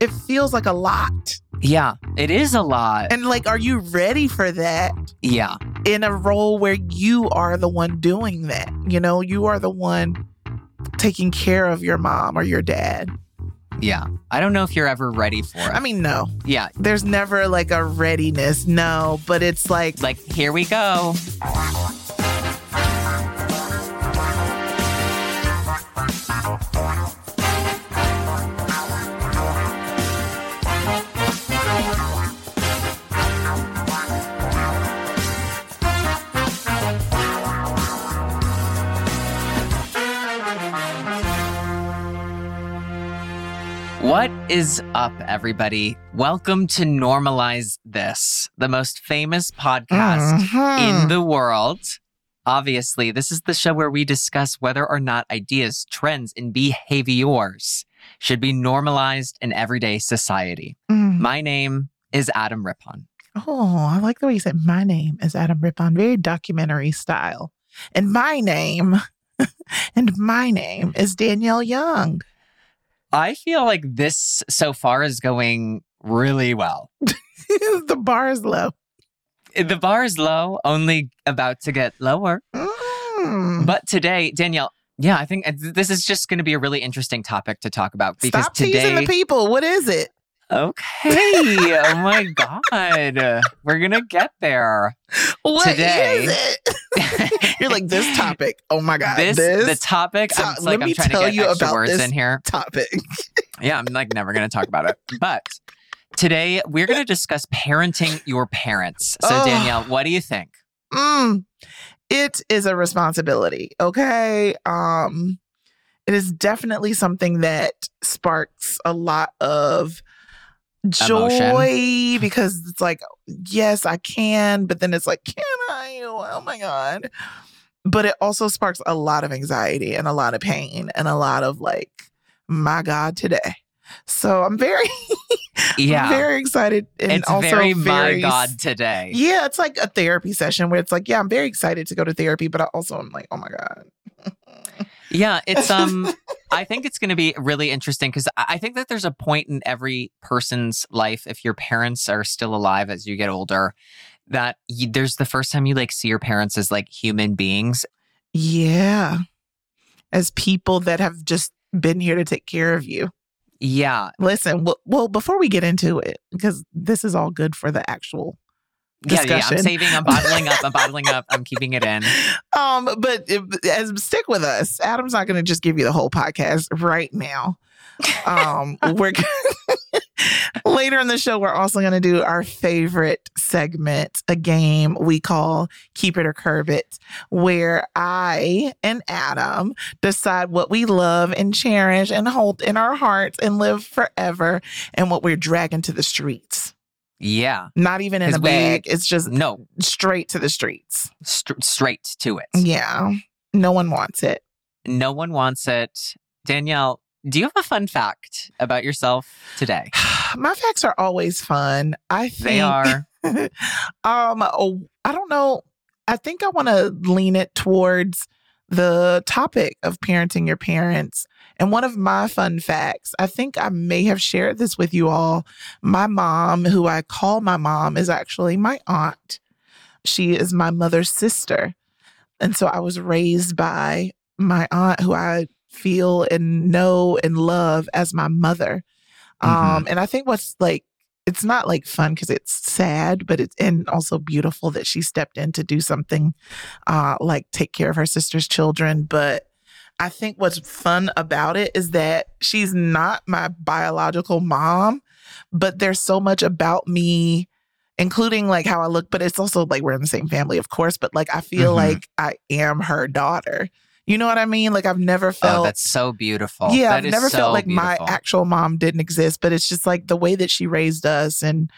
it feels like a lot. Yeah, it is a lot. And like, are you ready for that yeah. in a role where you are the one doing that? You know, you are the one taking care of your mom or your dad. Yeah. I don't know if you're ever ready for it. I mean, no, yeah. there's never like a readiness. No, but it's like, Like, here we go. What is up, everybody? Welcome to Normalize This, the most famous podcast Mhm. in the world. Obviously, this is the show where we discuss whether or not ideas, trends, and behaviors should be normalized in everyday society. Mm. My name is Adam Rippon. Oh, I like the way you said my name is Adam Rippon, very documentary style. And my name, and my name is Danielle Young. I feel like this so far is going really well. the bar is low. The bar is low, only about to get lower. Mm. But today, Danielle, yeah, I think this is just going to be a really interesting topic to talk about because Stop teasing today. the people. What is it? Okay. oh my God. We're going to get there. What is Today- it? You're like this topic. Oh my god, this, this, the topic, So, I'm, let like me I'm trying tell to get you extra about words this- in here. topic. Yeah, I'm like never going to talk about it. But today we're going to discuss parenting your parents. So, Oh. Danielle, what do you think? Mm, it is a responsibility. Okay. Um, it is definitely something that sparks a lot of joy because it's like, yes, I can, but then it's like, can I? Oh my God. But it also sparks a lot of anxiety and a lot of pain and a lot of like, my God, today. So I'm very, Yeah. very excited and it's also very, my God today. yeah, it's like a therapy session where it's like, yeah, I'm very excited to go to therapy, but I also am like, oh my god. Yeah, it's um I think it's going to be really interesting cuz I I think that there's a point in every person's life if your parents are still alive as you get older that you, there's the first time you like see your parents as like human beings. Yeah, as people that have just been here to take care of you. Yeah. Listen, well, well before we get into it, because this is all good for the actual. Yeah, yeah, I'm saving, I'm bottling up, I'm bottling up, I'm keeping it in. Um, but if, as stick with us. Adam's not going to just give you the whole podcast right now. Um, we're later in the show. We're also going to do our favorite segment, a game we call "Keep It or Curb It," where I and Adam decide what we love and cherish and hold in our hearts and live forever, and what we're dragging to the streets. Yeah. Not even in a we- bag. It's just No, straight to the streets. st- straight to it. Yeah. No one wants it. No one wants it. Danielle, do you have a fun fact about yourself today? My facts are always fun. I think They are. um oh, I don't know. I think I want to lean it towards the topic of parenting your parents. And one of my fun facts, I think I may have shared this with you all. My mom, who I call my mom, is actually my aunt. She is my mother's sister. And so I was raised by my aunt, who I feel and know and love as my mother. Um, and I think what's like, it's not like fun because it's sad, but it's and also beautiful that she stepped in to do something uh, like take care of her sister's children. But I think what's fun about it is that she's not my biological mom, but there's so much about me, including like how I look, but it's also like we're in the same family, of course, but like I feel Mhm. like I am her daughter. You know what I mean? Like I've never felt oh, that's so beautiful. yeah, That I've never so felt like my actual mom didn't exist, but it's just like the way that she raised us and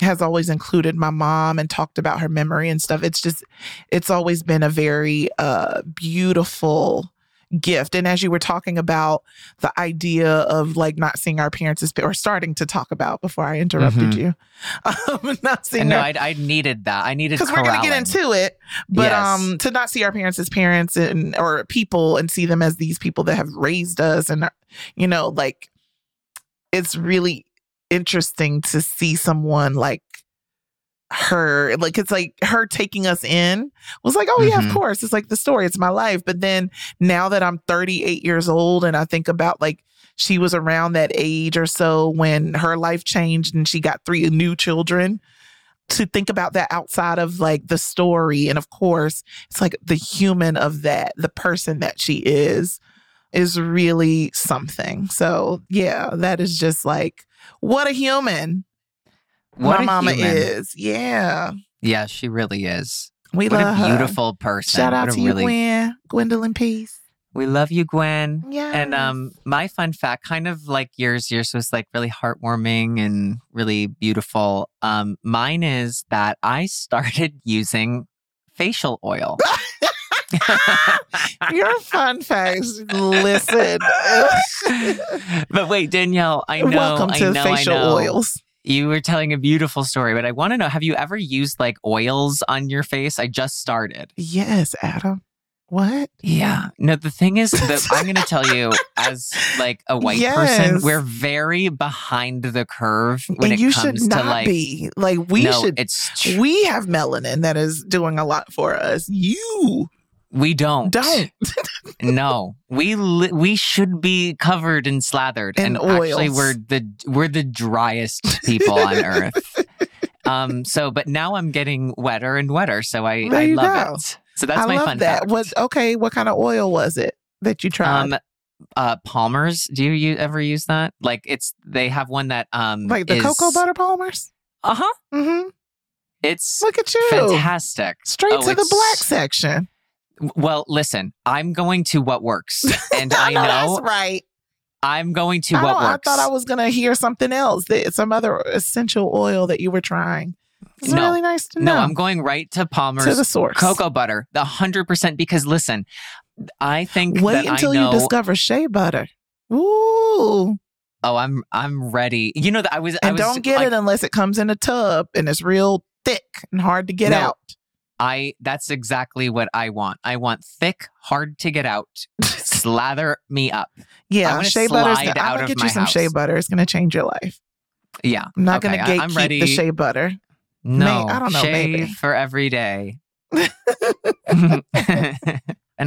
has always included my mom and talked about her memory and stuff. It's just it's always been a very uh beautiful gift. And as you were talking about the idea of like not seeing our parents as or starting to talk about before I interrupted Mhm. you. Um not seeing no, I, I needed that. I needed because we're gonna get into it but Yes. um to not see our parents as parents and or people and see them as these people that have raised us and you know like it's really interesting to see someone like her like it's like her taking us in was like oh yeah Mhm. of course it's like the story it's my life. But then now that i'm 38 years old and i think about like she was around that age or so when her life changed and she got three new children to think about that outside of like the story and of course it's like the human of that the person that she is is really something. So yeah that is just like what a human What my a mama human. is. Yeah. Yeah, she really is. We What love a her. beautiful person. Shout out to you, really- Gwen. Gwendolyn Peace. We love you, Gwen. Yeah. And um, my fun fact, kind of like yours, yours was like really heartwarming and really beautiful. Um, mine is that I started using facial oil. your fun facts. Listen. but wait, Danielle, I know, Welcome I to know, facial I know. oils. You were telling a beautiful story, but I want to know: Have you ever used like oils on your face? I just started. Yes, Adam. What? Yeah. No, the thing is that I'm going to tell you, as like a white person, we're very behind the curve when and it you comes should to like. be. Like we no, should it's tr- we have melanin that is doing a lot for us. You we don't don't. no, we li- we should be covered and slathered, In and actually we're the we're the driest people on earth. Um. So, but now I'm getting wetter and wetter, so I There I you love go. it. So that's I my love fun that. fact. What okay, what kind of oil was it that you tried? Um, uh, Palmer's. Do you, u- ever use that? Like, it's they have one that um like the is- cocoa butter palmers? Uh huh. Mm-hmm. It's Look at you. fantastic. Straight Oh, to the black section. Well, listen, I'm going to what works, and I know know that's right. I'm going to I, what don't- I thought I was gonna hear something else. Some other essential oil that you were trying. It's No. really nice to know. no. I'm going right to Palmer's to the source. cocoa butter, the hundred percent. Because listen, I think Wait that until I know. you discover shea butter. Ooh, oh, I'm I'm ready. You know that I was. I and was don't get like, it unless it comes in a tub and it's real thick and hard to get No. out. I that's exactly what I want. I want thick, hard to get out. Slather me up. Yeah, shea Gonna, I'm gonna get you some shea butter. It's gonna change your life. Yeah. I'm not Okay, gonna gatekeep the shea butter. No, I don't know, shave maybe. for every day. and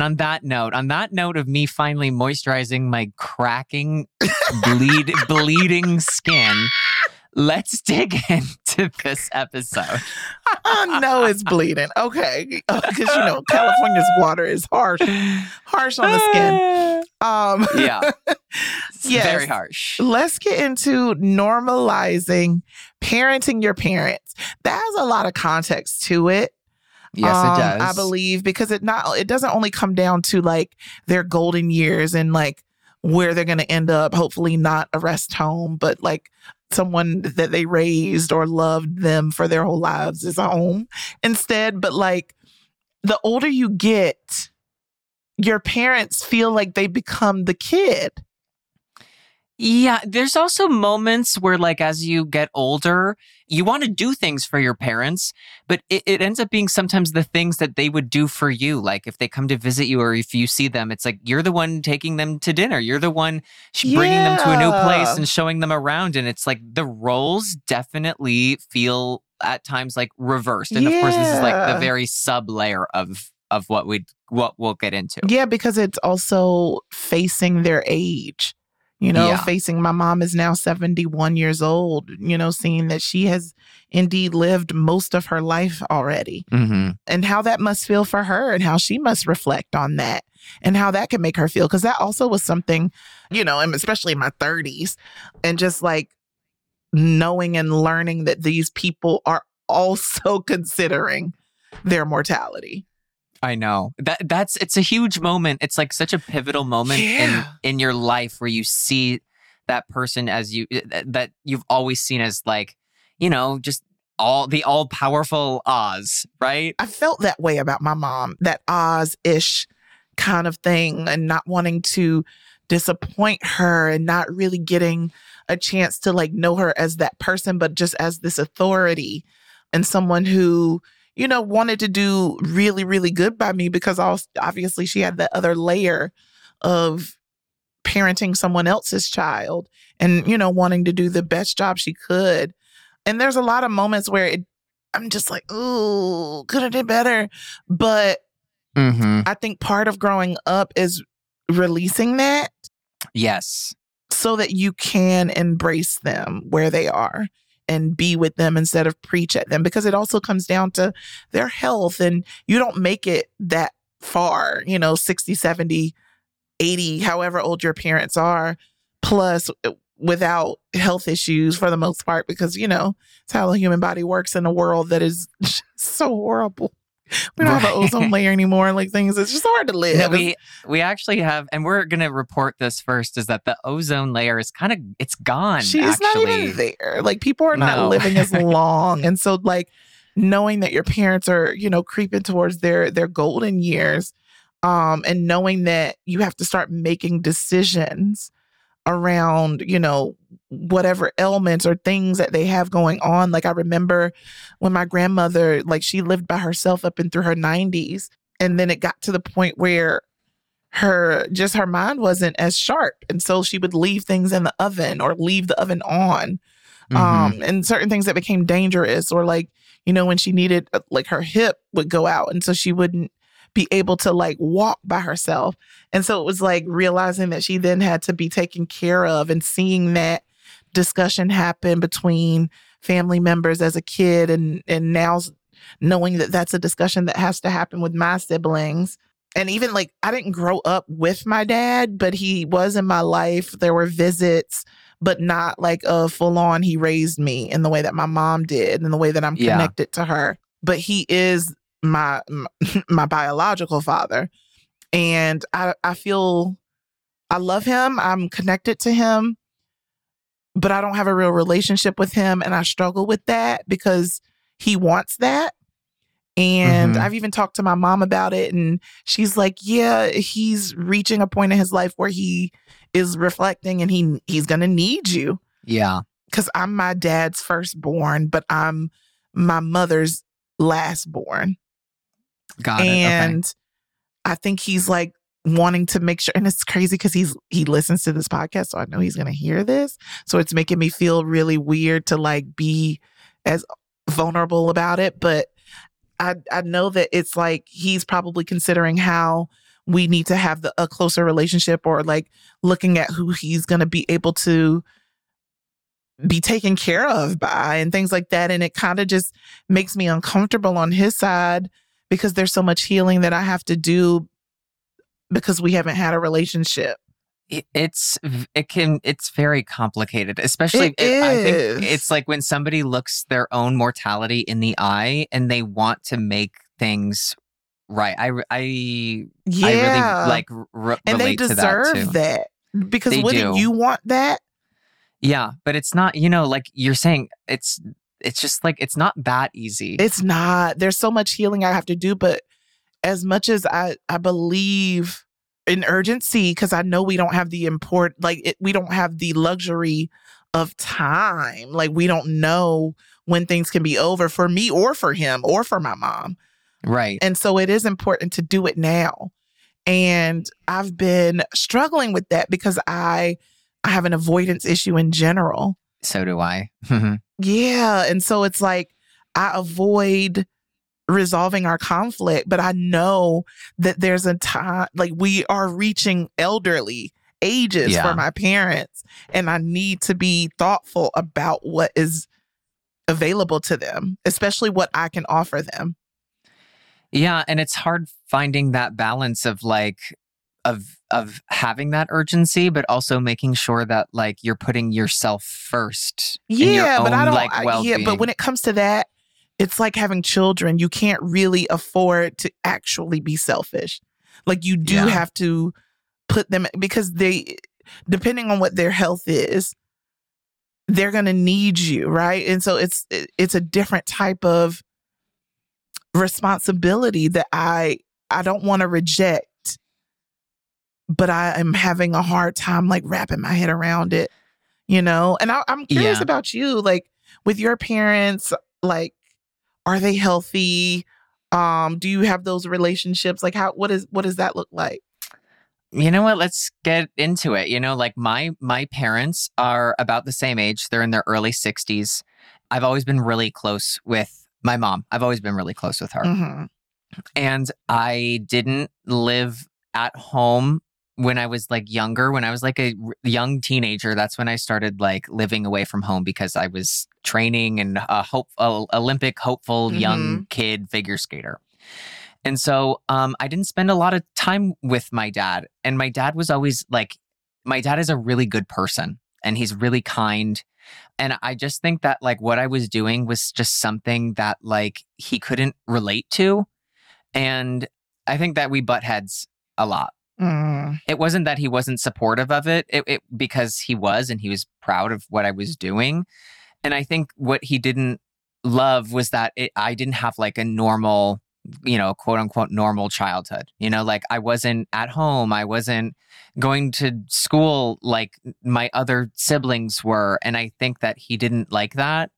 on that note, on that note of me finally moisturizing my cracking, bleed, bleeding skin, let's dig into this episode. I know it's bleeding. Okay, because you know California's water is harsh, harsh on the skin. Um, yeah, it's Yes. very harsh. let's get into normalizing parenting your parents. That has a lot of context to it. Yes, um, it does. I believe because it not it doesn't only come down to like their golden years and like where they're going to end up. Hopefully, not a rest home, but like someone that they raised or loved them for their whole lives is a home instead. But like the older you get, your parents feel like they become the kid. Yeah, there's also moments where, like, as you get older, you want to do things for your parents, but it, it ends up being sometimes the things that they would do for you. Like, if they come to visit you or if you see them, it's like you're the one taking them to dinner. You're the one bringing them to a new place and showing them around. And it's like the roles definitely feel at times like reversed. And of course, this is like the very sub layer of of what we what we'll get into. Yeah, because it's also facing their age. You know, Yeah. facing my mom is now 71 years old, you know, seeing that she has indeed lived most of her life already Mm-hmm. and how that must feel for her and how she must reflect on that and how that can make her feel. Cause that also was something, you know, and especially in my 30s and just like knowing and learning that these people are also considering their mortality. I know that that's it's a huge moment. It's like such a pivotal moment Yeah. in in your life where you see that person as you eh, that that you've always seen as like you know just all the all powerful Oz, right? I felt that way about my mom, that Oz ish kind of thing, and not wanting to disappoint her and not really getting a chance to like know her as that person, but just as this authority and someone who, you know, wanted to do really, really good by me because obviously she had that other layer of parenting someone else's child and, you know, wanting to do the best job she could. And there's a lot of moments where it, I'm just like, ooh, could have did better. But Mm-hmm. I think part of growing up is releasing that Yes. so that you can embrace them where they are and be with them instead of preach at them because it also comes down to their health and you don't make it that far, you know, 60, 70, 80, however old your parents are, plus uh, without health issues for the most part because you know, it's how the human body works in a world that is so horrible. We don't have an ozone layer anymore and like things. It's just hard to live. No, we we actually have, and we're gonna report this first. Is that the ozone layer is kind of it's gone? She's actually. not even there. Like people are not No. living as long. and so like knowing that your parents are, you know, creeping towards their their golden years, um, and knowing that you have to start making decisions around, you know, whatever ailments or things that they have going on. Like I remember when my grandmother, like she lived by herself up and through her 90s. And then it got to the point where her just her mind wasn't as sharp and so she would leave things in the oven or leave the oven on Mhm. um and certain things that became dangerous or like you know when she needed uh, like her hip would go out and so she wouldn't be able to like walk by herself and so it was like realizing that she then had to be taken care of and seeing that discussion happen between family members as a kid and and now knowing that that's a discussion that has to happen with my siblings and even like I didn't grow up with my dad, but he was in my life. There were visits, but not like a full on he raised me in the way that my mom did, in the way that I'm Yeah. connected to her. But he is my my biological father. And I I feel I love him. I'm connected to him, but I don't have a real relationship with him and I struggle with that because he wants that. And Mhm. I've even talked to my mom about it, and she's like, "Yeah, he's reaching a point in his life where he is reflecting, and he he's gonna need you Yeah. because I'm my dad's firstborn, but I'm my mother's lastborn, Got it. and I think he's like wanting to make sure. And it's crazy because he's he listens to this podcast, so I know he's gonna hear this. So it's making me feel really weird to like be as vulnerable about it, but I I know that it's like he's probably considering how we need to have the, a closer relationship or like looking at who he's going to be able to be taken care of by and things like that and it kind of just makes me uncomfortable on his side because there's so much healing that I have to do because we haven't had a relationship. it's it can it's very complicated especially It I is. think it's like when somebody looks their own mortality in the eye and they want to make things right i i Yeah. i really like r- and they relate to that too deserve that, because They wouldn't do. you want that? yeah but it's not you know like you're saying it's it's just like it's not that easy It's not. There's so much healing I have to do, but as much as I I believe in urgency because I know we don't have the import like it, we don't have the luxury of time. Like we don't know when things can be over for me or for him or for my mom. right And so it is important to do it now. And I've been struggling with that because I I have an avoidance issue in general. so do i mm-hmm. Yeah. And so it's like I avoid resolving our conflict, but I know that there's a time, like we are reaching elderly ages Yeah. for my parents, and I need to be thoughtful about what is available to them, especially what I can offer them. Yeah, and it's hard finding that balance of like of of having that urgency, but also making sure that like you're putting yourself first. in your Yeah, but I don't. like I- yeah, but when it comes to that, it's like having children. You can't really afford to actually be selfish. Like you do Yeah. have to put them because they, depending on what their health is, they're gonna need you, right? And so it's it- it's a different type of responsibility that I I don't want to reject, but I am having a hard time like wrapping my head around it, you know. And I, I'm curious Yeah. about you, like with your parents, like are they healthy? Um, do you have those relationships? Like how what is what does that look like? you know what? Let's get into it. You know, like my my parents are about the same age. They're in their early 60s. I've always been really close with my mom. I've always been really close with her. Mhm. And I didn't live at home when I was like younger, when I was like a young teenager, that's when I started like living away from home because I was training and a hope a Olympic hopeful young kid figure skater. And so um, I didn't spend a lot of time with my dad. And my dad was always like, my dad is a really good person and he's really kind. And I just think that like what I was doing was just something that like he couldn't relate to. And I think that we butt heads a lot. Mm. It wasn't that he wasn't supportive of it, it, it because he was and he was proud of what I was doing. And I think what he didn't love was that it, I didn't have like a normal, you know, quote unquote normal childhood. You know, like I wasn't at home, I wasn't going to school like my other siblings were. And I think that he didn't like that.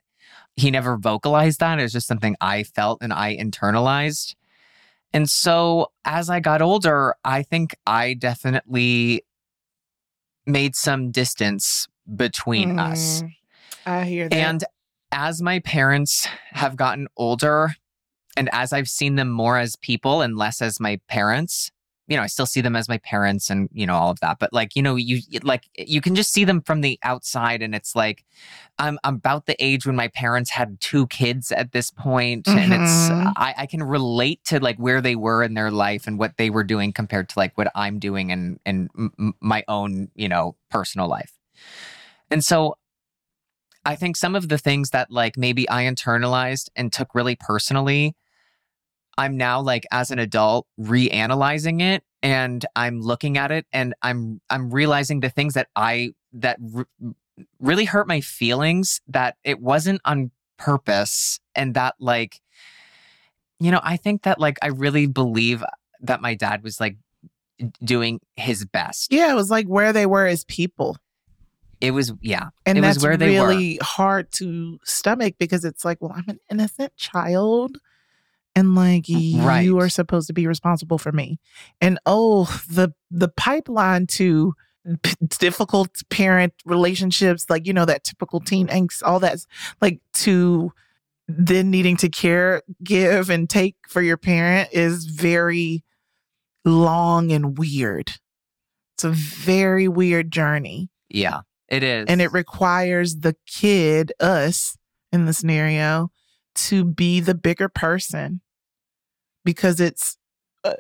He never vocalized that. It was just something I felt and I internalized. And so as I got older, I think I definitely made some distance between us. Mm. I hear that. And as my parents have gotten older and as I've seen them more as people and less as my parents, you know, I still see them as my parents and, you know, all of that. But like, you know, you like you can just see them from the outside and it's like I'm, I'm about the age when my parents had two kids at this point, and it's Mhm. I, I can relate to like where they were in their life and what they were doing compared to like what I'm doing in in m- m- my own, you know, personal life. And so I think some of the things that like maybe I internalized and took really personally, I'm now like as an adult reanalyzing it and I'm looking at it and I'm I'm realizing the things that I that r- really hurt my feelings that it wasn't on purpose and that like you know, I think that like I really believe that my dad was like doing his best. yeah, it was like where they were as people. It was yeah. And It was that's where they were. really hard to stomach because it's like, well, I'm an innocent child. And like Right. you are supposed to be responsible for me. And oh, the the pipeline to p- difficult parent relationships, like you know, that typical teen angst, all that's like to then needing to care, give, and take for your parent is very long and weird. It's a very weird journey Yeah. It is. and it requires the kid us in the scenario to be the bigger person because it's uh,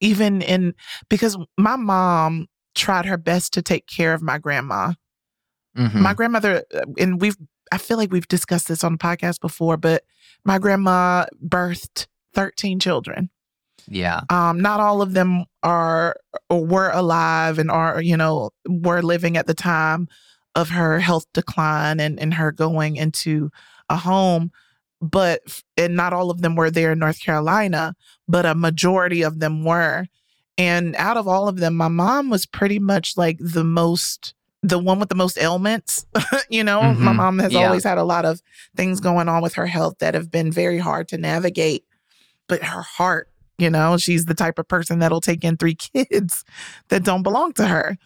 even in because my mom tried her best to take care of my grandma Mhm. my grandmother uh, and we've i feel like we've discussed this on the podcast before but my grandma birthed 13 children yeah. um, not all of them are or were alive and are, you know, were living at the time of her health decline and, and her going into a home. But, and not all of them were there in North Carolina, but a majority of them were. And out of all of them, my mom was pretty much like the most, the one with the most ailments. you know, my Mhm. mom has Yeah. always had a lot of things going on with her health that have been very hard to navigate. But her heart, you know, she's the type of person that'll take in three kids that don't belong to her.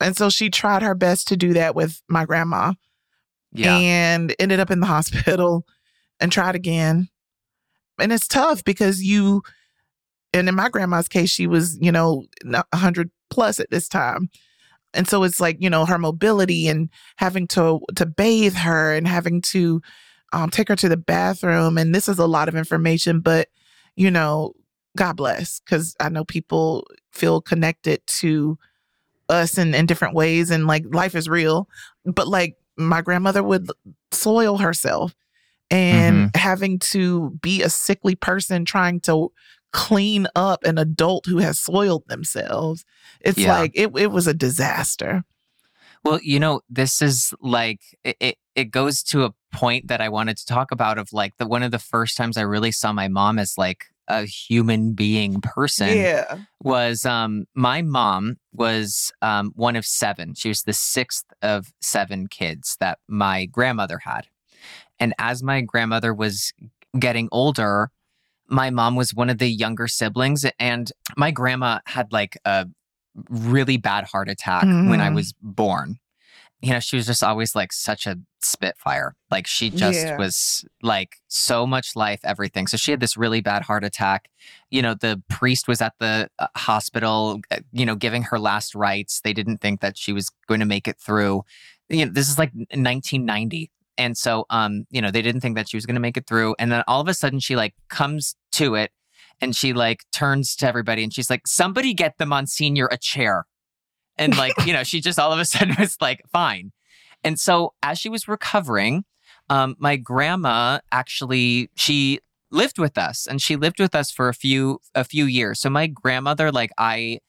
And so she tried her best to do that with my grandma Yeah. and ended up in the hospital and tried again. And it's tough because you, and in my grandma's case, she was, you know, 100 plus at this time. And so it's like, you know, her mobility and having to to bathe her and having to um, take her to the bathroom. And this is a lot of information, but, you know, God bless, because I know people feel connected to us in, in different ways and like life is real. But like my grandmother would soil herself and having to be a sickly person trying to clean up an adult who has soiled themselves. It's Yeah. like it, it was a disaster. Well, you know, this is like it, it it goes to a point that I wanted to talk about of like the one of the first times I really saw my mom as like a human being person yeah. was um my mom was um one of seven. She was the sixth of seven kids that my grandmother had. And as my grandmother was getting older, my mom was one of the younger siblings and my grandma had like a really bad heart attack when I was born. You know, she was just always like such a spitfire. Like she just Yeah. was like so much life, everything. So she had this really bad heart attack. You know, the priest was at the uh, hospital, uh, you know, giving her last rites. They didn't think that she was going to make it through. You know, this is like 1990. And so, um, you know, they didn't think that she was going to make it through. And then all of a sudden she like comes to it and she like turns to everybody and she's like, somebody get the Monsignor a chair. And like, you know, she just all of a sudden was like, fine. And so as she was recovering, um, my grandma actually, she lived with us and she lived with us for a few, a few years. So my grandmother, like I,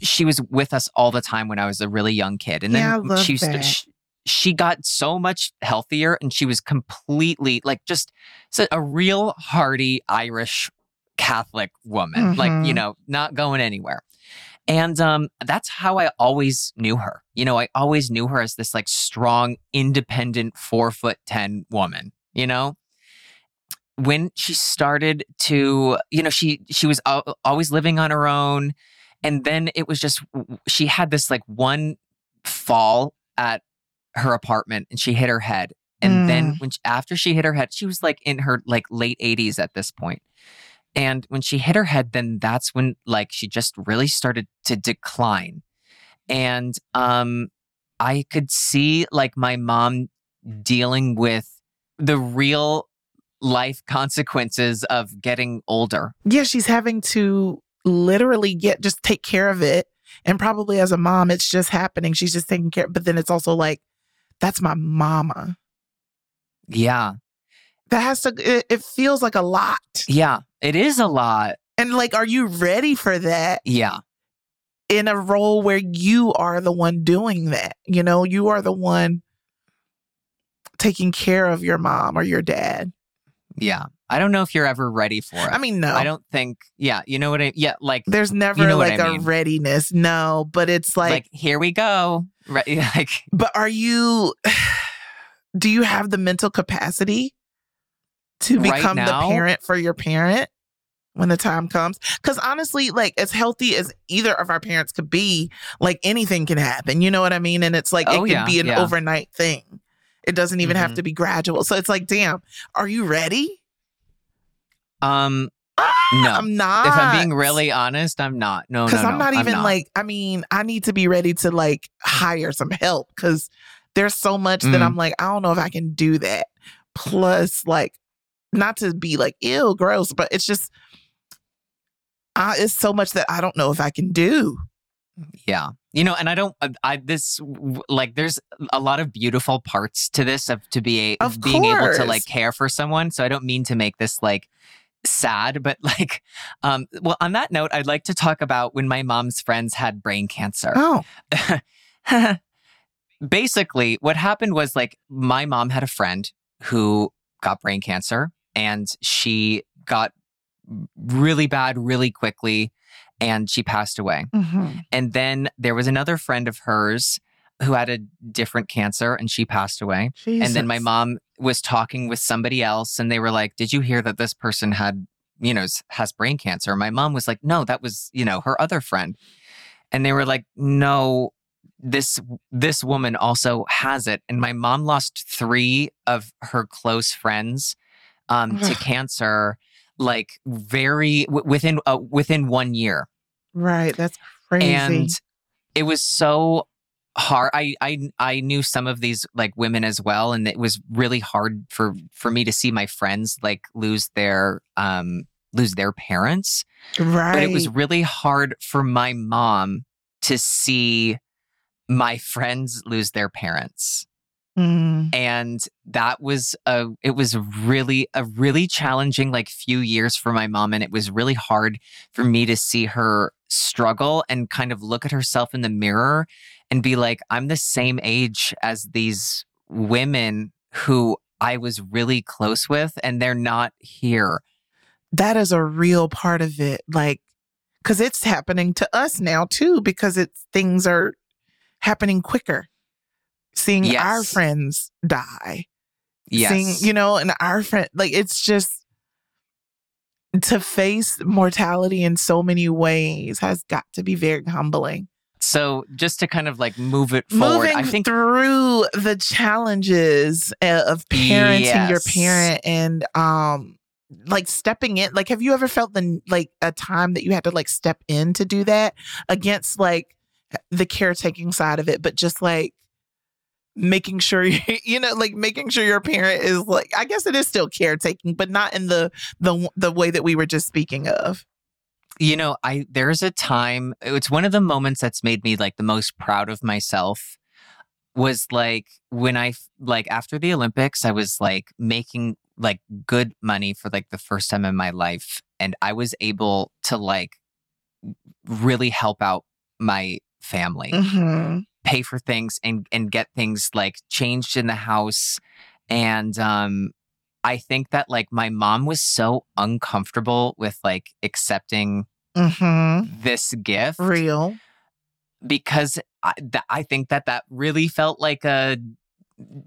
she was with us all the time when I was a really young kid. And Yeah, then she, st- she, she got so much healthier and she was completely like just a real hearty Irish Catholic woman, like, you Mhm. know, not going anywhere. And um, that's how I always knew her. You know, I always knew her as this like strong, independent, four foot 10 woman, you know? When she started to, you know, she she was al- always living on her own, and then it was just she had this like one fall at her apartment, and she hit her head, and then when she, after she hit her head, she was like in her like late 80s at this point. And when she hit her head, then that's when like she just really started to decline. And um I could see like my mom dealing with the real life consequences of getting older. Yeah, she's having to literally get just take care of it. And probably as a mom, it's just happening. She's just taking care. But then it's also like, that's my mama. Yeah. That has to, it, it feels like a lot. Yeah. It is a lot. And like, are you ready for that Yeah. in a role where you are the one doing that? You know, you are the one taking care of your mom or your dad. Yeah. I don't know if you're ever ready for it. I mean, no. I don't think, yeah, you know what I, yeah, like, There's never know like I a mean. readiness. No, but it's like, like here we go. Right. Like, But are you, do you have the mental capacity to Right become the parent for your parent when the time comes? Because honestly, like as healthy as either of our parents could be, like anything can happen. You know what I mean? And it's like Oh, it can yeah, be an yeah. overnight thing. It doesn't even have Mhm. to be gradual. So it's like, damn, are you ready? um, no. I'm not. If I'm being really honest, I'm not. No, no, because no. I'm not even not. like, I mean, I need to be ready to like hire some help because there's so much that Mm. I'm like, I don't know if I can do that. Plus, like, not to be like ill, gross, but it's just, I, it's so much that I don't know if I can do. Yeah. You know, and I don't, I- I, this, like, there's a lot of beautiful parts to this of to be, a, Of being able to like care for someone. So I don't mean to make this like sad, but like, um, well, on that note, I'd like to talk about when my mom's friends had brain cancer. Oh, Basically, what happened was like my mom had a friend who got brain cancer and she got really bad really quickly and she passed away. mhm. And then there was another friend of hers who had a different cancer and she passed away. And then my mom was talking with somebody else and they were like, Did you hear that this person had, you know, has brain cancer? My mom was like, No, that was, you know, her other friend. And they were like, No, this this woman also has it. And my mom lost three of her close friends um, to cancer, like very w- within uh, within one year Right. That's crazy. and it was so hard I, I i knew some of these like women as well and it was really hard for for me to see my friends like lose their um lose their parents right. but it was really hard for my mom to see my friends lose their parents Mm. and that was a it was really a really challenging like few years for my mom and it was really hard for me to see her struggle and kind of look at herself in the mirror and be like i'm the same age as these women who i was really close with and they're not here. That is a real part of it like because it's happening to us now too because it's things are happening quicker. Seeing our friends die yes. seeing you know and our friend like it's just to face mortality in so many ways has got to be very humbling. So just to kind of like move it forward, Moving I think through the challenges uh, of parenting your parent and um like stepping in like have you ever felt the like a time that you had to like step in to do that against like the caretaking side of it but just like making sure you know like making sure your parent is like I guess it is still caretaking but not in the the the way that we were just speaking of you know, I there's a time. It's one of the moments that's made me like the most proud of myself. Was like when i like after the Olympics, I was like making like good money for like the first time in my life, and I was able to like really help out my family. Mhm. Pay for things and and get things like changed in the house and um I think that like my mom was so uncomfortable with like accepting Mhm. this gift real because I, th- I think that that really felt like a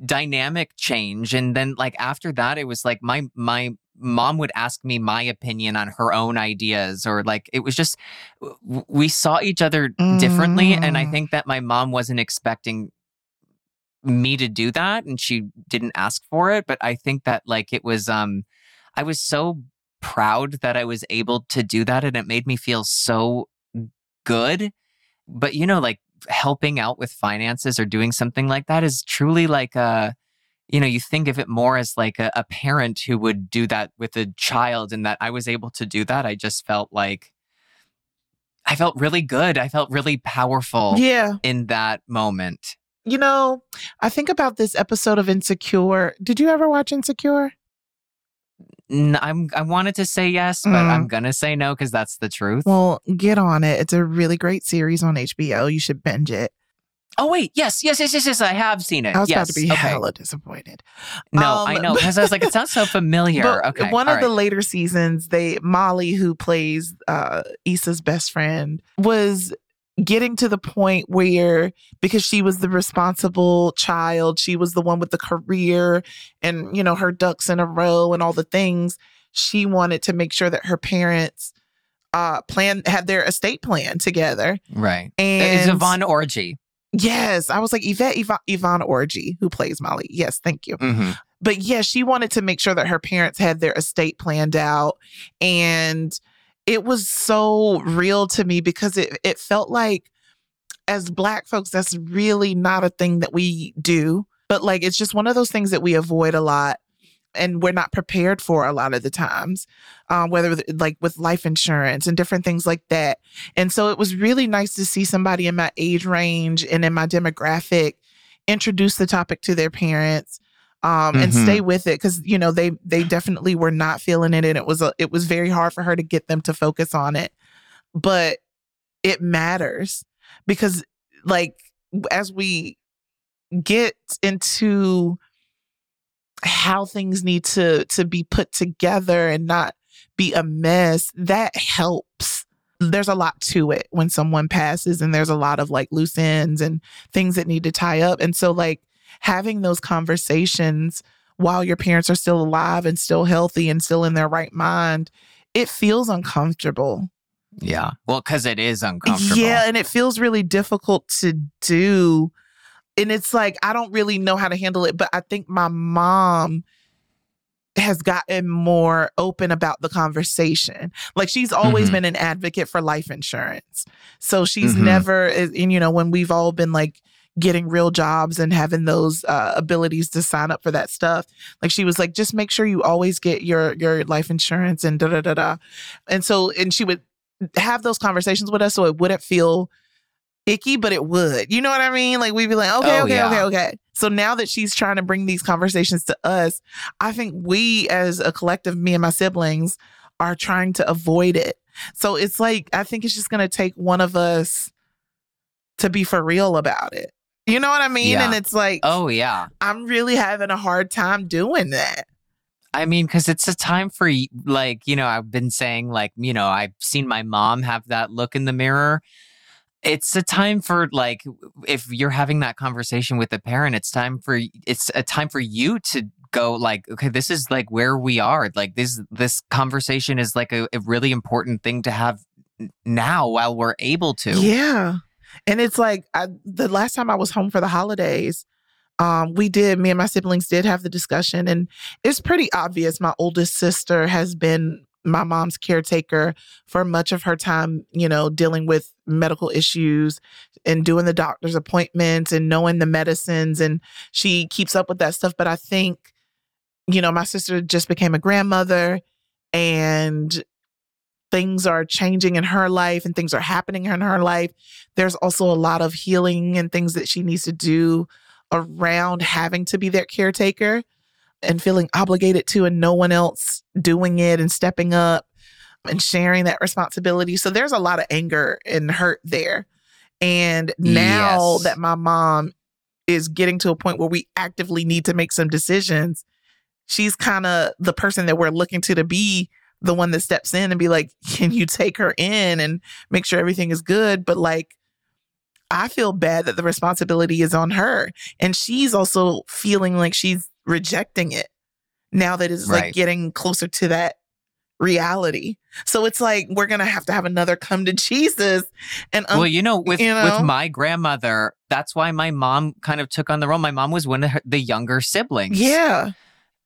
dynamic change and then like after that it was like my my mom would ask me my opinion on her own ideas or like it was just we saw each other differently and i Mm. think that my mom wasn't expecting me to do that and she didn't ask for it but i think that like it was um i was so proud that i was able to do that and it made me feel so good but you know like helping out with finances or doing something like that is truly like a you know you think of it more as like a, a parent who would do that with a child and that i was able to do that i just felt like i felt really good i felt really powerful yeah in that moment You know, I think about this episode of Insecure. Did you ever watch Insecure? N- I'm, I wanted to say yes, but Mm. I'm gonna say no because that's the truth. Well, get on it. It's a really great series on HBO. You should binge it. Oh wait, yes, yes, yes, yes, yes. I have seen it. I was yes, about to be okay. hella disappointed. No, Um, I know because I was like, it sounds so familiar. Okay, one of the later seasons, they Molly, who plays uh, Issa's best friend, was getting to the point where because she was the responsible child, she was the one with the career and you know her ducks in a row and all the things. She wanted to make sure that her parents uh plan had their estate plan together. right. And It's Yvonne Orji. Yes, I was like Yvette Yvonne, Yvonne Orji, who plays Molly. Yes, thank you. hmm But yeah, she wanted to make sure that her parents had their estate planned out. And it was so real to me because it, it felt like, as Black folks, that's really not a thing that we do. But like, it's just one of those things that we avoid a lot and we're not prepared for a lot of the times, um, whether like with life insurance and different things like that. And so it was really nice to see somebody in my age range and in my demographic introduce the topic to their parents um, and Mhm. stay with it because you know they they definitely were not feeling it and it was a, it was very hard for her to get them to focus on it but it matters because like as we get into how things need to to be put together and not be a mess that helps there's a lot to it when someone passes and there's a lot of like loose ends and things that need to tie up and so like having those conversations while your parents are still alive and still healthy and still in their right mind it feels uncomfortable Yeah. Well, because it is uncomfortable. yeah, and it feels really difficult to do. And it's like I don't really know how to handle it, but I think my mom has gotten more open about the conversation. Like she's always Mhm. been an advocate for life insurance. So she's Mhm. never and you know when we've all been like getting real jobs and having those uh, abilities to sign up for that stuff like she was like just make sure you always get your your life insurance and da da da da and so and she would have those conversations with us so it wouldn't feel icky, but it would. You know what I mean? Like we'd be like, okay, Oh, okay, okay, yeah. okay. So now that she's trying to bring these conversations to us, I think we as a collective, me and my siblings, are trying to avoid it. So it's like, I think it's just going to take one of us to be for real about it. You know what I mean? Yeah. And it's like, Oh, yeah. I'm really having a hard time doing that. I mean, because it's a time for, like, you know, I've been saying, like, you know, I've seen my mom have that look in the mirror. It's a time for, like, if you're having that conversation with a parent, it's time for, it's a time for you to go, like, okay, this is like where we are. Like, this, this conversation is like a, a really important thing to have now while we're able to. Yeah. And it's like I, the last time I was home for the holidays, um, we did, me and my siblings did have the discussion, and it's pretty obvious. My oldest sister has been my mom's caretaker for much of her time, you know, dealing with medical issues and doing the doctor's appointments and knowing the medicines. And she keeps up with that stuff. But I think, you know, my sister just became a grandmother and things are changing in her life and things are happening in her life. There's also a lot of healing and things that she needs to do around having to be their caretaker and feeling obligated to and no one else doing it and stepping up and sharing that responsibility. So there's a lot of anger and hurt there. And now Yes. that my mom is getting to a point where we actively need to make some decisions, she's kind of the person that we're looking to to be the one that steps in and be like, can you take her in and make sure everything is good? But like, I feel bad that the responsibility is on her. And she's also feeling like she's rejecting it now that it's like getting closer to that reality. So it's like we're gonna have to have another come to Jesus and un- well, you know, with you know? with my grandmother, that's why my mom kind of took on the role. My mom was one of her, the younger siblings. yeah.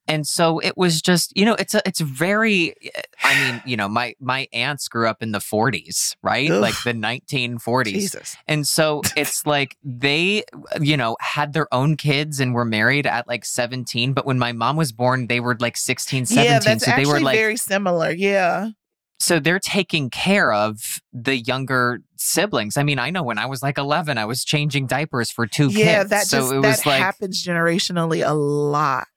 And so it was just you know it's a it's very eh, i mean you know my my aunts grew up in the 40s right Ugh. like the 1940s Jesus. and so it's like they you know had their own kids and were married at like 17 but when my mom was born they were like 16 17 Yeah, that's so they actually were like very similar. Yeah. so they're taking care of the younger siblings i mean i know when i was like 11 i was changing diapers for two Yeah, kids Yeah, that so just it was that like happens generationally a lot.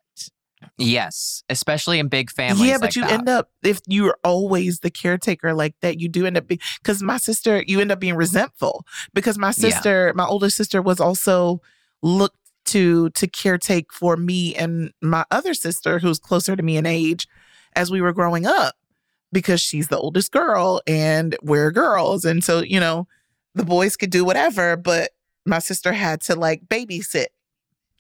Yes especially in big families yeah, but like you that. end up if you're always the caretaker like that, you do end up because my sister, you end up being resentful because my Yeah. sister, my older sister, was also looked to to caretake for me and my other sister, who's closer to me in age, as we were growing up, because she's the oldest girl and we're girls, and so you know the boys could do whatever, but my sister had to like babysit.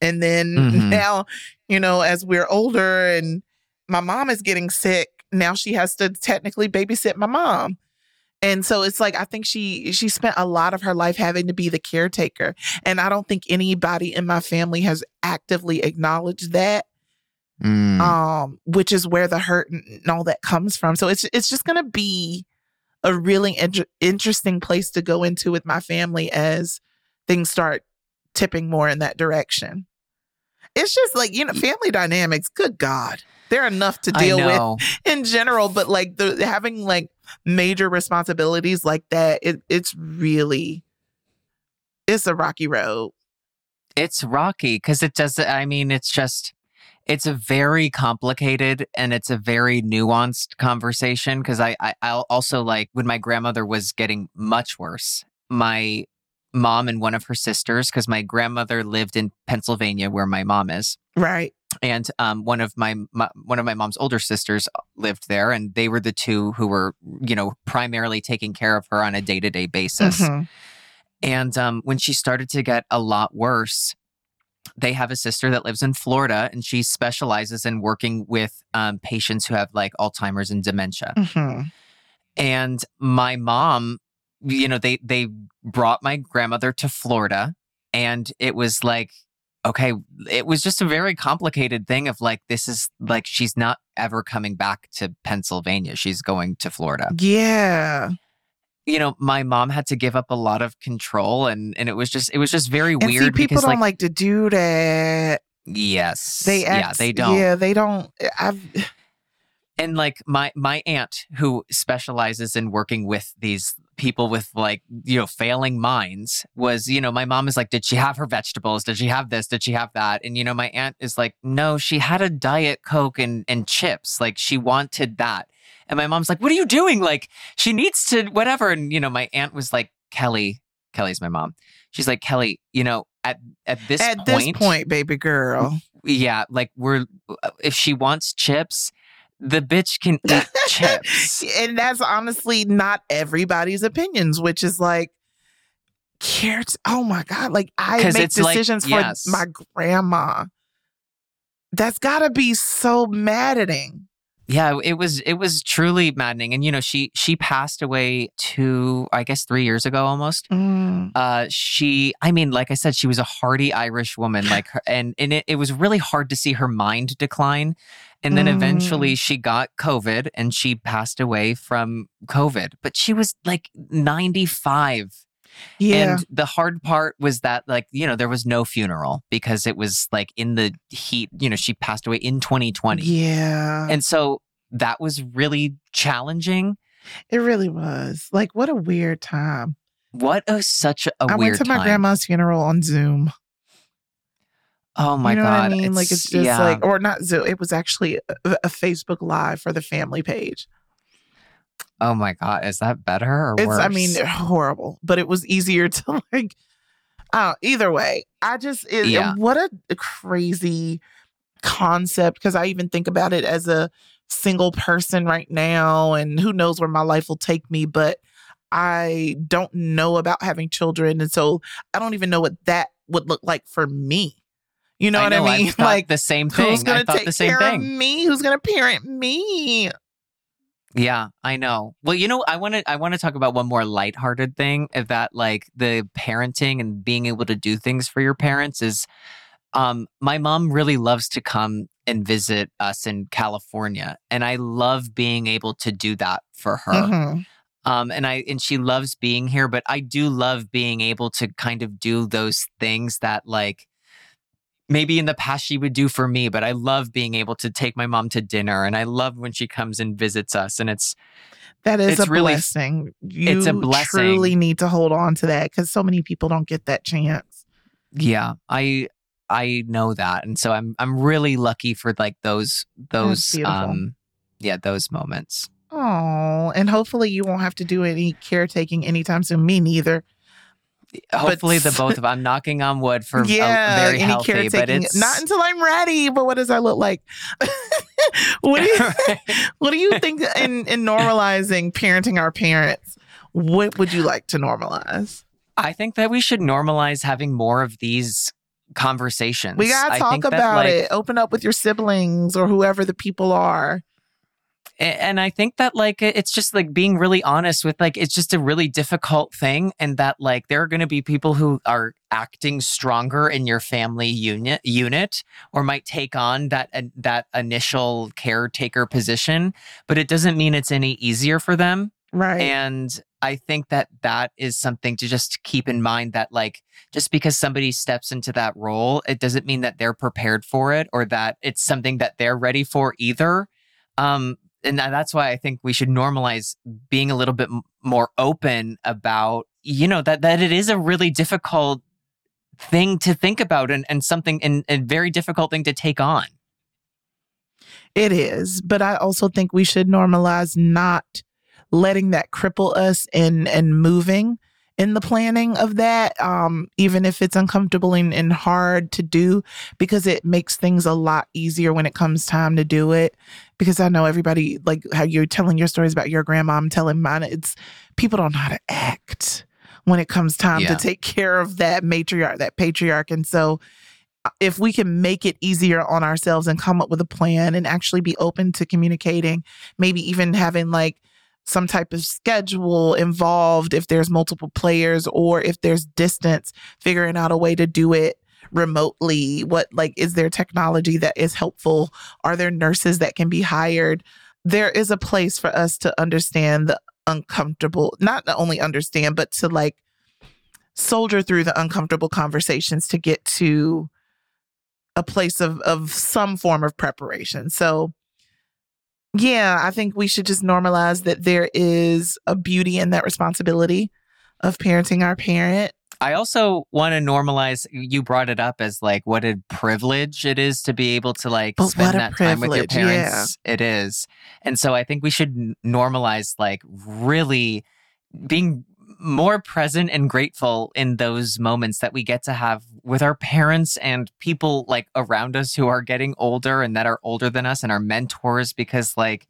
And then Mhm. now, you know, as we're older and my mom is getting sick, now she has to technically babysit my mom. And so it's like I think she she spent a lot of her life having to be the caretaker. And I don't think anybody in my family has actively acknowledged that. Mm. Um, which is where the hurt and and all that comes from. So it's it's just gonna be a really inter- interesting place to go into with my family as things start tipping more in that direction. It's just like, you know, family dynamics, good God. They're enough to deal with in general, but like the having like major responsibilities like that, it it's really it's a rocky road. it's rocky because it does i mean it's just it's a very complicated and it's a very nuanced conversation because I, I i also like when my grandmother was getting much worse my mom and one of her sisters because my grandmother lived in pennsylvania where my mom is Right. and um, one of my, my one of my mom's older sisters lived there and they were the two who were you know primarily taking care of her on a day-to-day basis Mhm. and um, when she started to get a lot worse, they have a sister that lives in Florida and she specializes in working with um, patients who have like Alzheimer's and dementia. Mhm. And my mom, you know, they they brought my grandmother to Florida and it was like okay, it was just a very complicated thing of like this is like she's not ever coming back to Pennsylvania. She's going to Florida Yeah. you know, my mom had to give up a lot of control and and it was just it was just very And weird see, people because don't like, like, to do that. yes. They act, yeah, they don't. Yeah, they don't. Eh, I've And like my my aunt who specializes in working with these people with like, you know, failing minds was, you know, my mom is like, did she have her vegetables? Did she have this? Did she have that? And you know, my aunt is like, no, she had a diet coke and and chips. Like she wanted that. And my mom's like, what are you doing? Like she needs to whatever. And you know, my aunt was like, Kelly, Kelly's my mom. She's like, Kelly, you know, at at this at point, this point, baby girl. yeah, like we're uh, if she wants chips, the bitch can eat chips. and that's honestly not everybody's opinions, which is like, cares. Oh my God. Like, I make it's like- decisions yes. for my grandma. That's got to be so maddening. Yeah it was it was truly maddening and you know she she passed away two i guess three years ago almost Mm. uh she i mean like i said she was a hardy irish woman like her, and and it, it was really hard to see her mind decline and then Mm. eventually she got covid and she passed away from covid but she was like 95 Yeah. and the hard part was that, like, you know, there was no funeral because it was like in the heat, you know, she passed away in 2020. yeah. And so that was really challenging. it really was. Like, what a weird time. What a such a I weird time. I went to my time. grandma's funeral on Zoom. oh my you know God. what I mean? like, it's just yeah. like, or not Zoom. It was actually a, a Facebook Live for the family page. Oh my God. Is that better or It's, worse? I mean, horrible, but it was easier to like. Uh, either way, I just it, Yeah. what a crazy concept because I even think about it as a single person right now, and who knows where my life will take me. But I don't know about having children, and so I don't even know what that would look like for me. You know I what know, I mean? like, the same thing. who's gonna thought take the same care thing. of me? Who's gonna parent me? Yeah, I know. Well, you know, I want to I want to talk about one more lighthearted thing of that like the parenting and being able to do things for your parents is um my mom really loves to come and visit us in California and I love being able to do that for her. Mhm. Um and I and she loves being here, but I do love being able to kind of do those things that like maybe in the past she would do for me, but I love being able to take my mom to dinner and I love when she comes and visits us and it's That is It's a really- blessing. You it's a blessing. truly need to hold on to that because so many people don't get that chance. Yeah, I I know that, and so I'm I'm really lucky for like those those um yeah those moments. Oh, and hopefully you won't have to do any caretaking anytime soon. Me neither. Hopefully, the both of I'm knocking on wood for uh, yeah, a very any healthy, but caretaking. it's Not until I'm ready. But what does that look like? what do you What do you think in in normalizing parenting our parents? What would you like to normalize? I think that we should normalize having more of these conversations. We gotta I talk think that, about like, it. Open up with your siblings or whoever the people are. And i think that like it's just like being really honest with like it's just a really difficult thing and that like there are going to be people who are acting stronger in your family unit unit or might take on that uh, that initial caretaker position but it doesn't mean it's any easier for them Right. and I think that that is something to just keep in mind that, like, just because somebody steps into that role, it doesn't mean that they're prepared for it or that it's something that they're ready for either. Um, and that's why I think we should normalize being a little bit more open about, you know, that that it is a really difficult thing to think about and, and something and a very difficult thing to take on. It is, but I also think we should normalize not letting that cripple us in and moving in the planning of that, um, even if it's uncomfortable and, and hard to do, because it makes things a lot easier when it comes time to do it. Because I know everybody, like how you're telling your stories about your grandma, I'm telling mine. It's people don't know how to act when it comes time Yeah. to take care of that matriarch, that patriarch, and so uh, if we can make it easier on ourselves and come up with a plan and actually be open to communicating, maybe even having like some type of schedule involved if there's multiple players or if there's distance, figuring out a way to do it remotely. What like is there technology that is helpful? Are there nurses that can be hired? There is a place for us to understand the uncomfortable, not only understand, but to like soldier through the uncomfortable conversations to get to a place of of some form of preparation. So yeah, I think we should just normalize that there is a beauty in that responsibility of parenting our parent. I also want to normalize. You brought it up as like what a privilege it is to be able to like But spend that time with your privilege, yeah. parents. It is, and so I think we should normalize like really being more present and grateful in those moments that we get to have with our parents and people like around us who are getting older and that are older than us and our mentors because like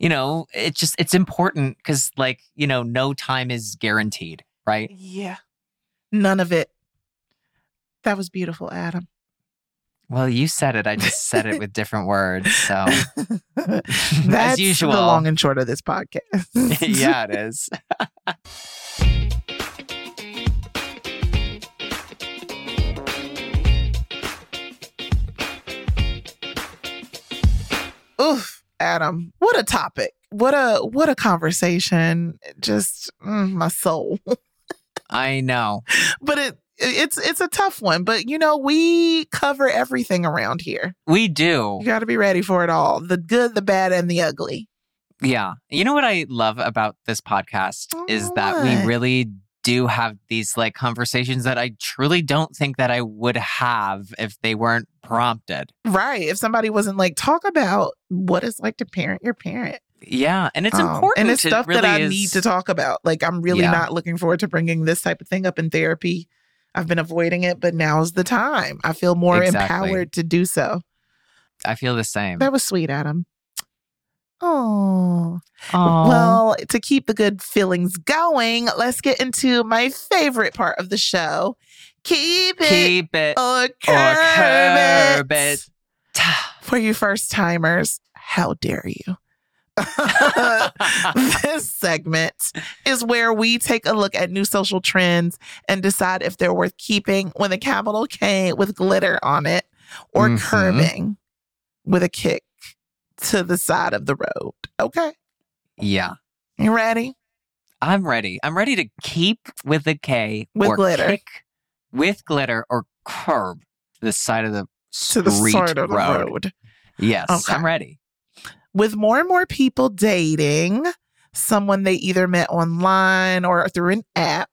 you know it just it's important because like you know no time is guaranteed right Yeah. None of it. That was beautiful, Adam. Well, you said it. I just said it with different words. So, That's usual. the long and short of this podcast. yeah, it is. Oof, Adam, what a topic. What a what a conversation. Just mm, my soul. I know. but it it's it's a tough one. But you know, we cover everything around here. We do. You got to be ready for it all. The good, the bad, and the ugly. Yeah. You know what I love about this podcast oh, is that we really do have these like conversations that I truly don't think that I would have if they weren't prompted. Right. If somebody wasn't like, talk about what it's like to parent your parent. Yeah. And it's Um, important. And it's It stuff that I is- need to talk about. Like, I'm really Yeah. not looking forward to bringing this type of thing up in therapy. I've been avoiding it, but now's the time. I feel more Exactly. empowered to do so. I feel the same. That was sweet, Adam. Oh. Well, to keep the good feelings going, let's get into my favorite part of the show. Keep it keep it. or curb, curb it. it. For you first timers, how dare you? this segment is where we take a look at new social trends and decide if they're worth keeping with a capital K with glitter on it or Mhm. curbing with a kick to the side of the road. Okay. yeah. You ready? I'm ready. I'm ready to keep with the K With or glitter. kick with glitter or curb the side of the To the street side of the road. road. Yes, Okay. I'm ready. With more and more people dating someone they either met online or through an app,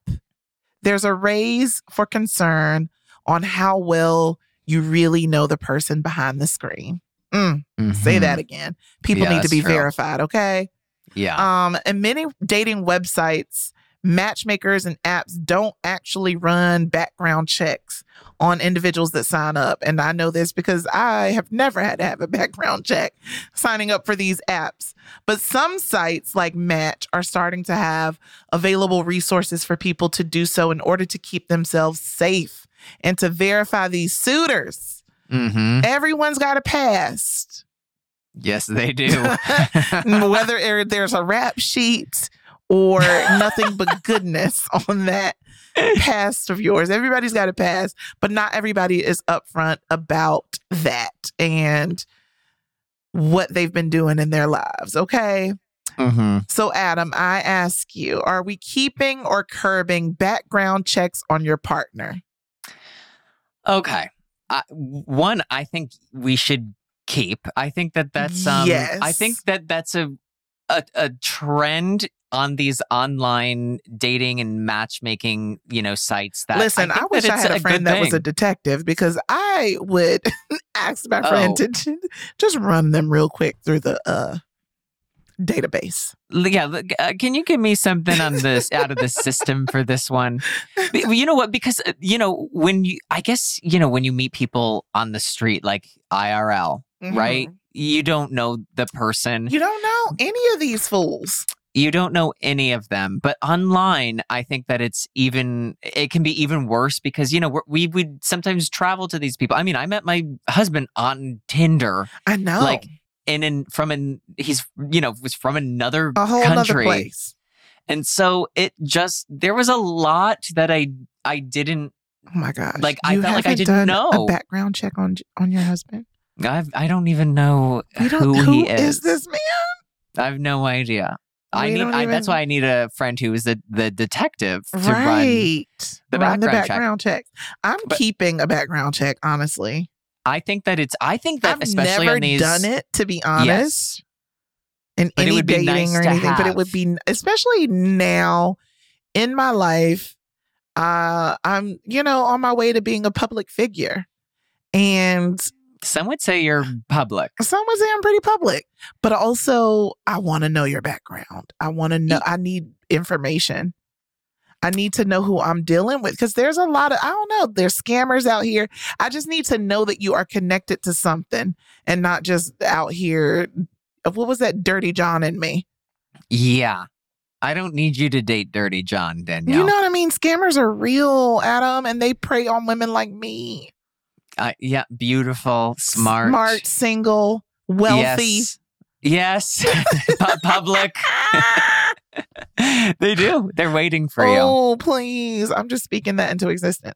there's a raise for concern on how well you really know the person behind the screen. Mm, Say Mhm. that again. People Yeah, need to be true. verified, okay? Yeah. Um, and many dating websites, matchmakers and apps don't actually run background checks on individuals that sign up. And I know this because I have never had to have a background check signing up for these apps. But some sites like Match are starting to have available resources for people to do so in order to keep themselves safe and to verify these suitors. hmm Everyone's got a past. Yes, they do. whether er- there's a rap sheet or nothing but goodness on that past of yours. Everybody's got a past, but not everybody is upfront about that and what they've been doing in their lives. Okay. hmm So, Adam, I ask you, are we keeping or curbing background checks on your partner? Okay. I one, I think we should keep. I think that that's um. Yes. I think that that's a a, a trend on these online dating and matchmaking, you know, sites. That Listen, I, think wish I had a good friend that was a detective because I would ask my friend Oh. to just run them real quick through the uh, database. Yeah, look, uh, can you give me something on this out of the system for this one? You know what? Because uh, you know when you, I guess you know when you meet people on the street, like IRL, right? You don't know the person. You don't know any of these fools. you don't know any of them but online i think that it's even it can be even worse because you know we're, we would sometimes travel to these people i mean i met my husband on tinder I know. Like, and in from an he's you know was from another a whole other country place. and so it just there was a lot that i i didn't Oh my gosh! Like, I You felt like I didn't know. a background check on on your husband. I've, i don't even know don't, who, who he is. is this man? i have no idea i We need I, that's why i need a friend who is the the detective to run Right. the Run the background check. check. I'm But- keeping a background check, honestly. I think that it's. I think that I've especially never on these. done it, to be honest. In But any dating nice or anything, but it would be especially now in my life. Uh, I'm, you know, on my way to being a public figure, and Some would say you're public. some would say I'm pretty public, but also I want to know your background. I want to know. I need information. I need to know who I'm dealing with because there's a lot of I don't know. There's scammers out here. I just need to know that you are connected to something and not just out here. What was that dirty John and me? Yeah, I don't need you to date Dirty John, Danielle. You know what I mean? Scammers are real, Adam, and they prey on women like me. Uh, yeah, beautiful, smart, smart, single, wealthy. Yes, yes. public. they do. They're waiting for you. Oh, please! I'm just speaking that into existence.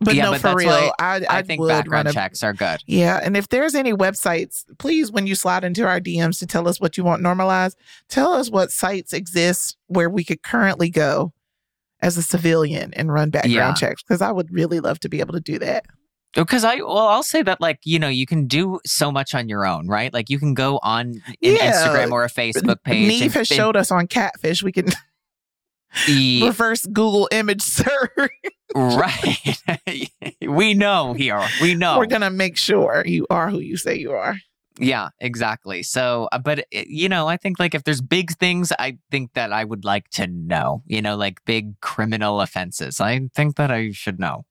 But Yeah, no, but for real, I, I I think would background a, checks are good. Yeah, and if there's any websites, please, when you slide into our DMs to tell us what you want normalized, tell us what sites exist where we could currently go as a civilian and run background Yeah. checks because I would really love to be able to do that. Because I, well, I'll say that, like, you know, you can do so much on your own, right? Like, you can go on an Yeah. Instagram or a Facebook page. Nev has and showed us on Catfish we can be- reverse Google image search. right. we know here. We know. We're gonna make sure you are who you say you are. Yeah, exactly. So, uh, but you know, I think like if there's big things, I think that I would like to know. You know, like big criminal offenses. I think that I should know.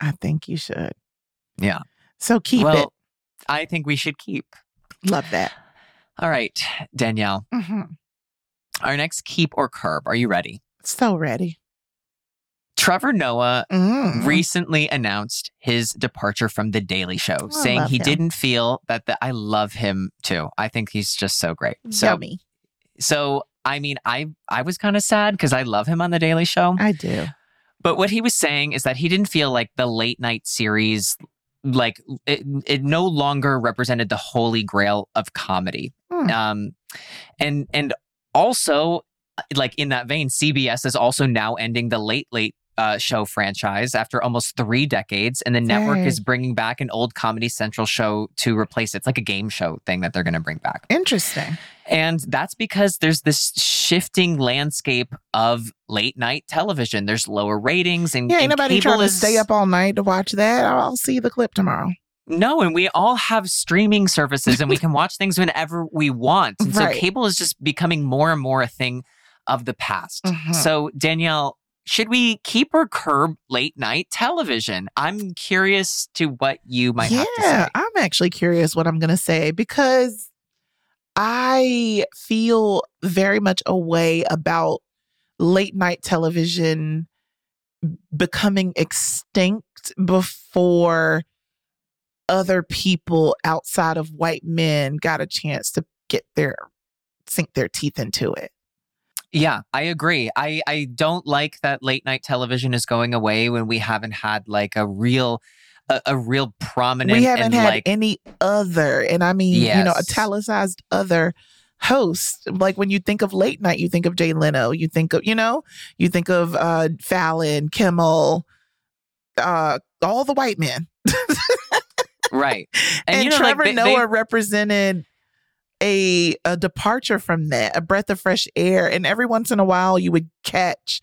I think you should. Yeah. So keep well, I think we should keep. Love that. All right, Danielle. hmm Our next keep or curb. Are you ready? So ready. Trevor Noah Mm. recently announced his departure from The Daily Show, I saying he him. didn't feel that the I love him too. I think he's just so great. So Yummy. so I mean, I I was kind of sad because I love him on The Daily Show. I do. But what he was saying is that he didn't feel like the late night series, like it, it no longer represented the holy grail of comedy. Hmm. Um, and and also, like in that vein, CBS is also now ending the late late. Uh, show franchise after almost three decades, and the network Dang. is bringing back an old Comedy Central show to replace it. It's like a game show thing that they're going to bring back. Interesting. And that's because there's this shifting landscape of late night television. There's lower ratings and, Yeah, ain't and nobody cable trying to stay up all night to watch that. I'll see the clip tomorrow. No, and we all have streaming services and we can watch things whenever we want. And so cable is just becoming more and more a thing of the past. Mhm. So Danielle, should we keep or curb late night television? I'm curious to what you might yeah, have to say. Yeah, I'm actually curious what I'm going to say because I feel very much a way about late night television becoming extinct before other people outside of white men got a chance to get their sink their teeth into it. Yeah, I agree. I, I don't like that late night television is going away when we haven't had like a real a, a real prominent we haven't and had like any other, and I mean, you know, Yes. italicized other hosts. Like when you think of late night, you think of Jay Leno. You think of, you know, you think of uh Fallon, Kimmel, uh, all the white men. right. And, you know, Trevor they- they- Noah represented a a departure from that, a breath of fresh air. And every once in a while, you would catch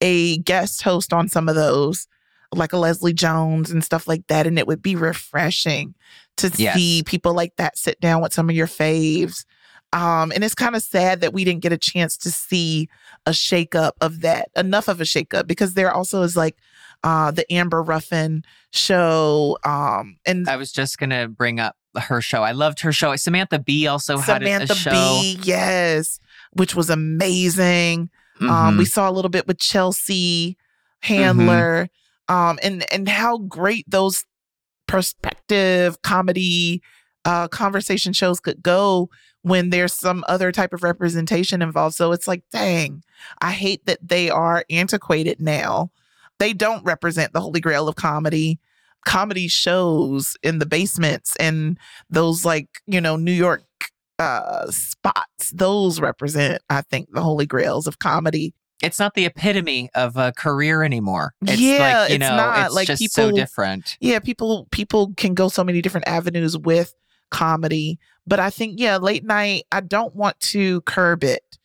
a guest host on some of those, like a Leslie Jones and stuff like that, and it would be refreshing to Yes. see people like that sit down with some of your faves. Um, and it's kind of sad that we didn't get a chance to see a shakeup of that, enough of a shakeup, because there also is like uh the Amber Ruffin show. Um, and I was just gonna bring up her show. I loved her show. Samantha Bee also had a- Samantha a show. Bee, yes, which was amazing. Um, Mhm. we saw a little bit with Chelsea Handler, um, and and how great those perspective comedy uh, conversation shows could go when there's some other type of representation involved. So it's like, dang, I hate that they are antiquated now. They don't represent the holy grail of comedy. Comedy shows in the basements and those like, you know, New York uh spots, those represent, I think, the holy grails of comedy. it's not the epitome of a career anymore. It's Yeah, like, you it's know, not. it's Like, just so different. yeah people people can go so many different avenues with comedy but i think yeah late night i don't want to curb it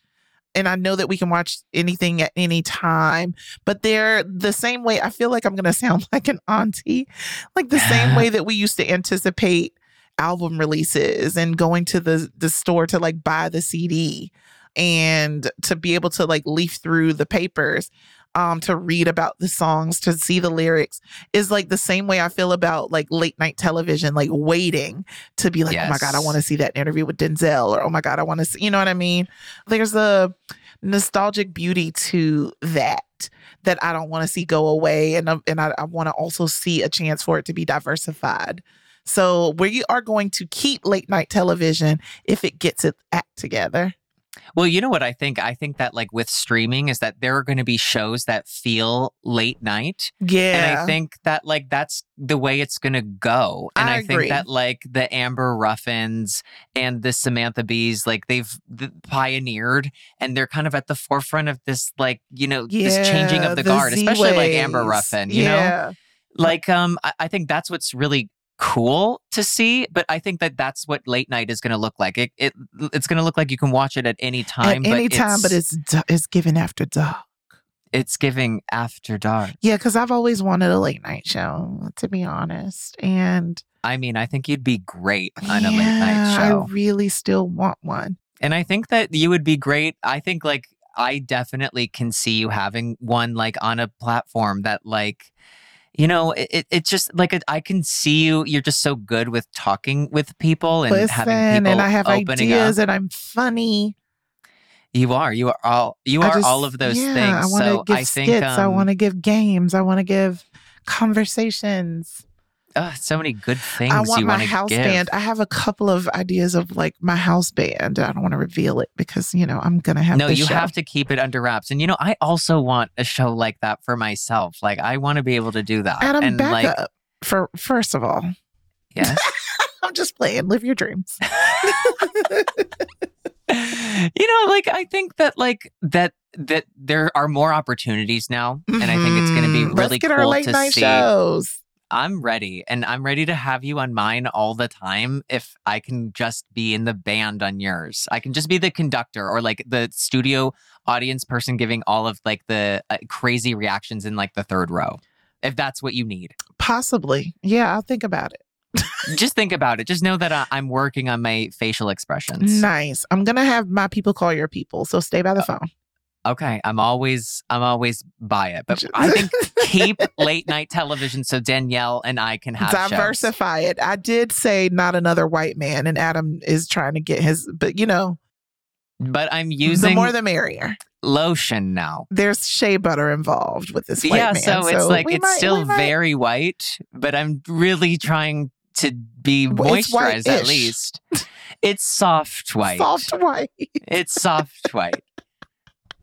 and i know that we can watch anything at any time but they're the same way i feel like i'm gonna sound like an auntie like the same way that we used to anticipate album releases and going to the the store to like buy the cd and to be able to like leaf through the papers um to read about the songs to see the lyrics is like the same way I feel about like late night television, like waiting to be like, oh my God, I want to see that interview with Denzel, or oh my God, I want to see, you know what I mean? There's a nostalgic beauty to that that I don't want to see go away, and and I, I want to also see a chance for it to be diversified. So we are going to keep late night television if it gets its act together. Well, you know what I think? I think that like with streaming is that there are going to be shows that feel late night. Yeah. And I think that like that's the way it's going to go. And I I, think that like the Amber Ruffins and the Samantha Bees, like they've th- pioneered and they're kind of at the forefront of this like, you know, this changing of the, guard, especially like Amber Z-Ways. Ruffin, you know? Like um I, I think that's what's really cool to see, but I think that that's what late night is going to look like. It, it it's going to look like you can watch it at any time, At any time, but it's it's given after dark. it's giving after dark. Yeah, because I've always wanted a late night show, to be honest. And I mean, I think you'd be great on a late night show. I really still want one. And I think that you would be great. I think like I definitely can see you having one like on a platform that like you know it, it, just like I can see you you're just so good with talking with people and Listen, having people and I have ideas, up. and I'm funny. You are you are all you are just- all of those yeah, things. I want to so give I think skits. I um, want to give games. I want to give conversations. So many good things I want my house give. band. I have a couple of ideas of like my house band. I don't want to reveal it because you know I'm gonna have. no, you show. have to keep it under wraps. And you know, I also want a show like that for myself. Like I want to be able to do that. Adam, and back like up. For first of all, yes. I'm just playing. Live your dreams. you know, like I think that like that that there are more opportunities now, and I think it's going to be mm-hmm. really Let's get cool our late to night see. shows. I'm ready, and I'm ready to have you on mine all the time. If I can just be in the band on yours, I can just be the conductor or like the studio audience person giving all of like the uh, crazy reactions in like the third row. If that's what you need, Possibly. Yeah, I'll think about it. just think about it. Just know that I- I'm working on my facial expressions. Nice. I'm gonna have my people call your people, so stay by the Uh, phone. Okay, I'm always I'm always by it, but I think keep late night television so Danielle and I can have shows. diversify it. I did say not another white man, and Adam is trying to get his, but you know, But I'm using the more the merrier. lotion now. There's shea butter involved with this white yeah, man. so it's like it's might- still very white, but I'm really trying to be moisturized at least. It's soft white. soft white. It's soft white.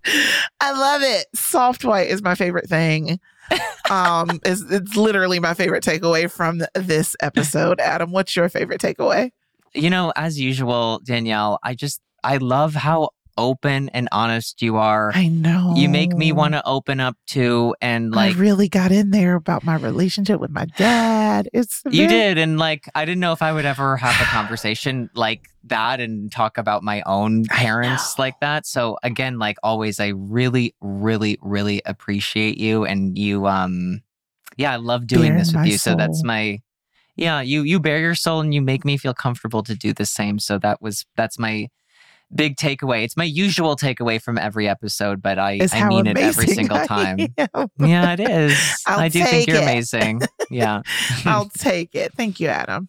I love it. Soft white is my favorite thing. Um, it's, it's literally my favorite takeaway from this episode. Adam, what's your favorite takeaway? You know, as usual, Danielle, I just I love how open and honest you are. I know You make me want to open up to and like I really got in there about my relationship with my dad. It's You did. And like, I didn't know if I would ever have a conversation like that and talk about my own parents like that. So again, like always, I really, really, really appreciate you. And you, um, yeah, I love doing Bare this with you. So that's my, yeah, you, you bear your soul and you make me feel comfortable to do the same. So that was, that's my big takeaway. It's my usual takeaway from every episode, but I, I mean it every single time. Yeah, it is. I do think you're it. amazing. Yeah. I'll take it. Thank you, Adam.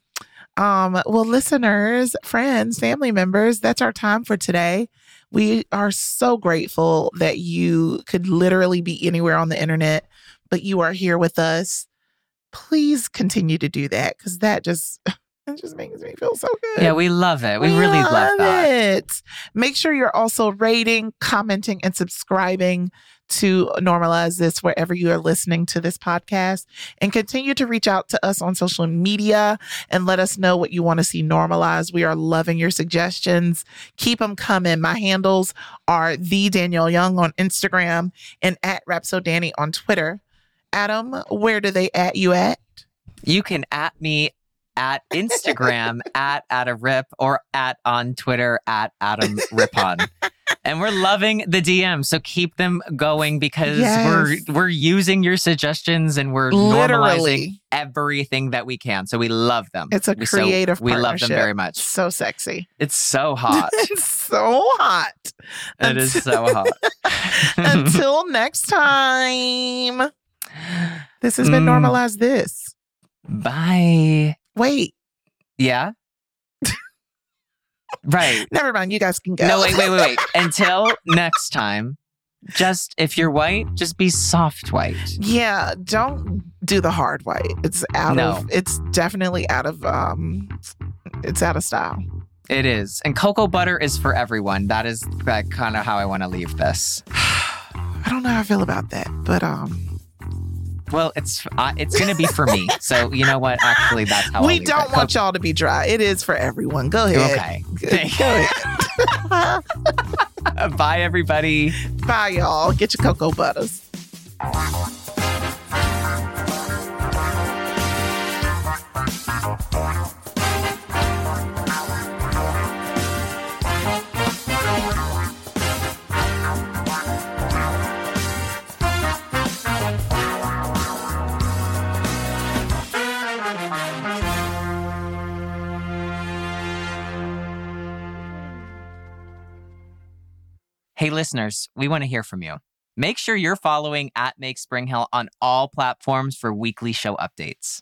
Um, well, listeners, friends, family members, that's our time for today. We are so grateful that you could literally be anywhere on the internet, but you are here with us. Please continue to do that because that just it just makes me feel so good. Yeah, we love it. We, really love that. it. Make sure you're also rating, commenting, and subscribing to normalize this wherever you are listening to this podcast. And continue to reach out to us on social media and let us know what you want to see normalized. We are loving your suggestions. Keep them coming. My handles are the Danielle Young on Instagram and at Rhapsodanny on Twitter. Adam, where do they at you at? You can at me at Instagram at at a rip or at on Twitter at Adam Rippon. and we're loving the DM, so keep them going because Yes. we're we're using your suggestions and we're normalizing Literally. everything that we can. So we love them. It's a We- so creative we love them very much. So sexy. It's so hot. it's so hot. it is so hot. Until next time. This has been Mm. normalized this. Bye. Wait. Yeah. Right. Never mind. You guys can go. No, wait, wait, wait, wait. Until next time, just if you're white, just be soft white. Yeah, don't do the hard white. It's out No. of. It's definitely out of. Um, it's out of style. It is. And cocoa butter is for everyone. That is uh, kind of how I want to leave this. I don't know how I feel about that, but um, Well, it's uh, it's going to be for me. So, you know what? Actually, that's how we don't want y'all to be dry. It is for everyone. Go ahead. Okay. Go ahead. Bye, everybody. Bye, y'all. Get your cocoa butters. Hey, listeners, we want to hear from you. Make sure you're following at Make Spring Hill on all platforms for weekly show updates.